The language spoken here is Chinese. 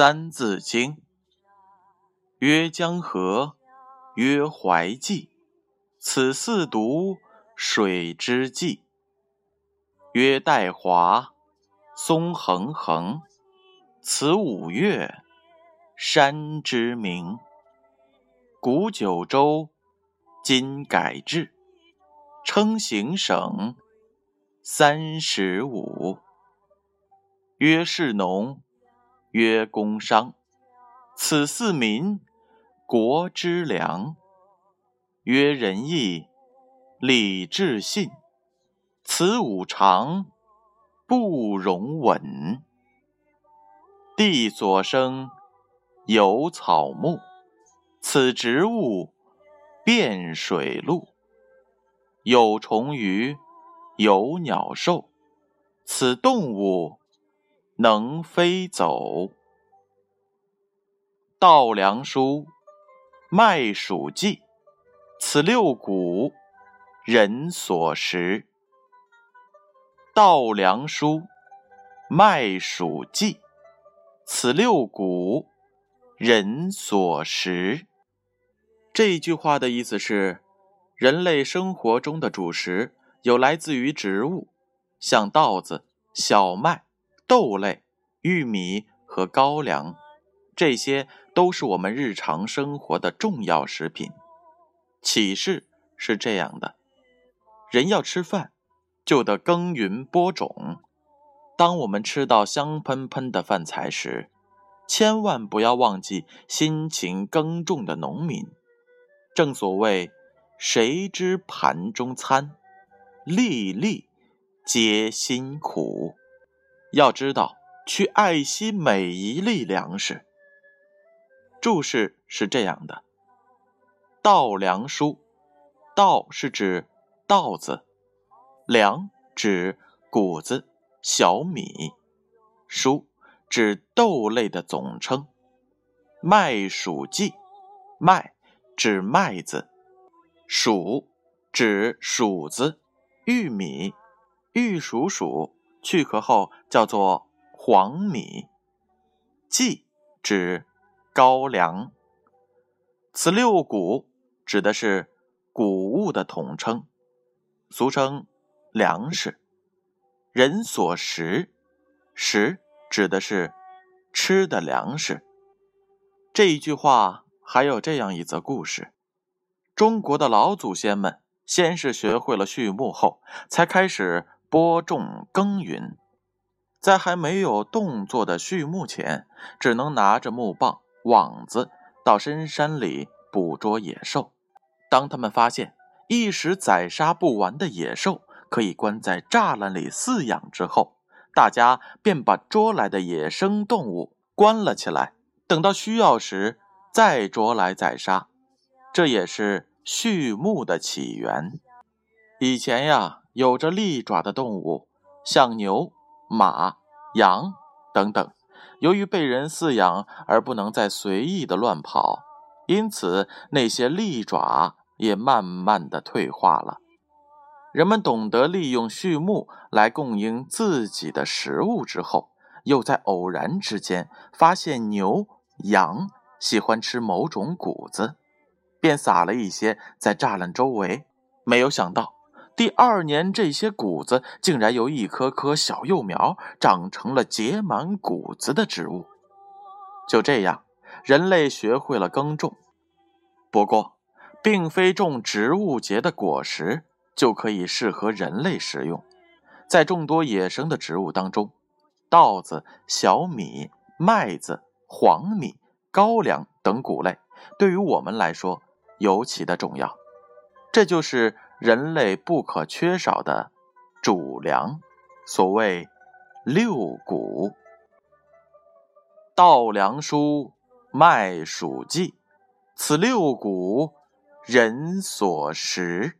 三字经》曰：“江河，曰淮济，此四渎，水之纪。曰岱华，松横横，此五岳，山之名。古九州，今改制，称行省，三十五。曰士农。”曰工商，此四民，国之良。曰仁义，礼智信，此五常，不容紊。地所生，有草木，此植物，遍水陆。有虫鱼，有鸟兽，此动物。能飞走。稻粱菽，麦黍稷，此六谷，人所食。稻粱菽，麦黍稷，此六谷，人所食。这句话的意思是，人类生活中的主食有来自于植物，像稻子、小麦。豆类、玉米和高粱，这些都是我们日常生活的重要食品。启示是这样的：人要吃饭，就得耕耘播种。当我们吃到香喷喷的饭菜时，千万不要忘记辛勤耕种的农民。正所谓“谁知盘中餐，粒粒皆辛苦”。要知道，去爱惜每一粒粮食。注释是这样的：稻粱菽，稻是指稻子，粮指谷子、小米，菽指豆类的总称，麦黍稷，麦指麦子，黍指黍子、玉米、玉蜀黍。去壳后叫做黄米，稷指高粱。此六谷指的是谷物的统称，俗称粮食。人所食，食指的是吃的粮食。这一句话还有这样一则故事：中国的老祖先们先是学会了畜牧后，才开始。播种耕耘，在还没有动作的畜牧前，只能拿着木棒、网子到深山里捕捉野兽。当他们发现一时宰杀不完的野兽可以关在栅栏里饲养之后，大家便把捉来的野生动物关了起来，等到需要时再捉来宰杀。这也是畜牧的起源。以前呀。有着利爪的动物，像牛、马、羊等等，由于被人饲养而不能再随意的乱跑，因此那些利爪也慢慢的退化了。人们懂得利用畜牧来供应自己的食物之后，又在偶然之间发现牛、羊喜欢吃某种谷子，便撒了一些在栅栏周围，没有想到。第二年，这些谷子竟然由一棵棵小幼苗长成了结满谷子的植物。就这样，人类学会了耕种。不过，并非种植物结的果实就可以适合人类食用。在众多野生的植物当中，稻子、小米、麦子、黄米、高粱等谷类，对于我们来说尤其的重要。这就是。人类不可缺少的主粮，所谓六谷：稻粱菽麦黍稷，此六谷，人所食。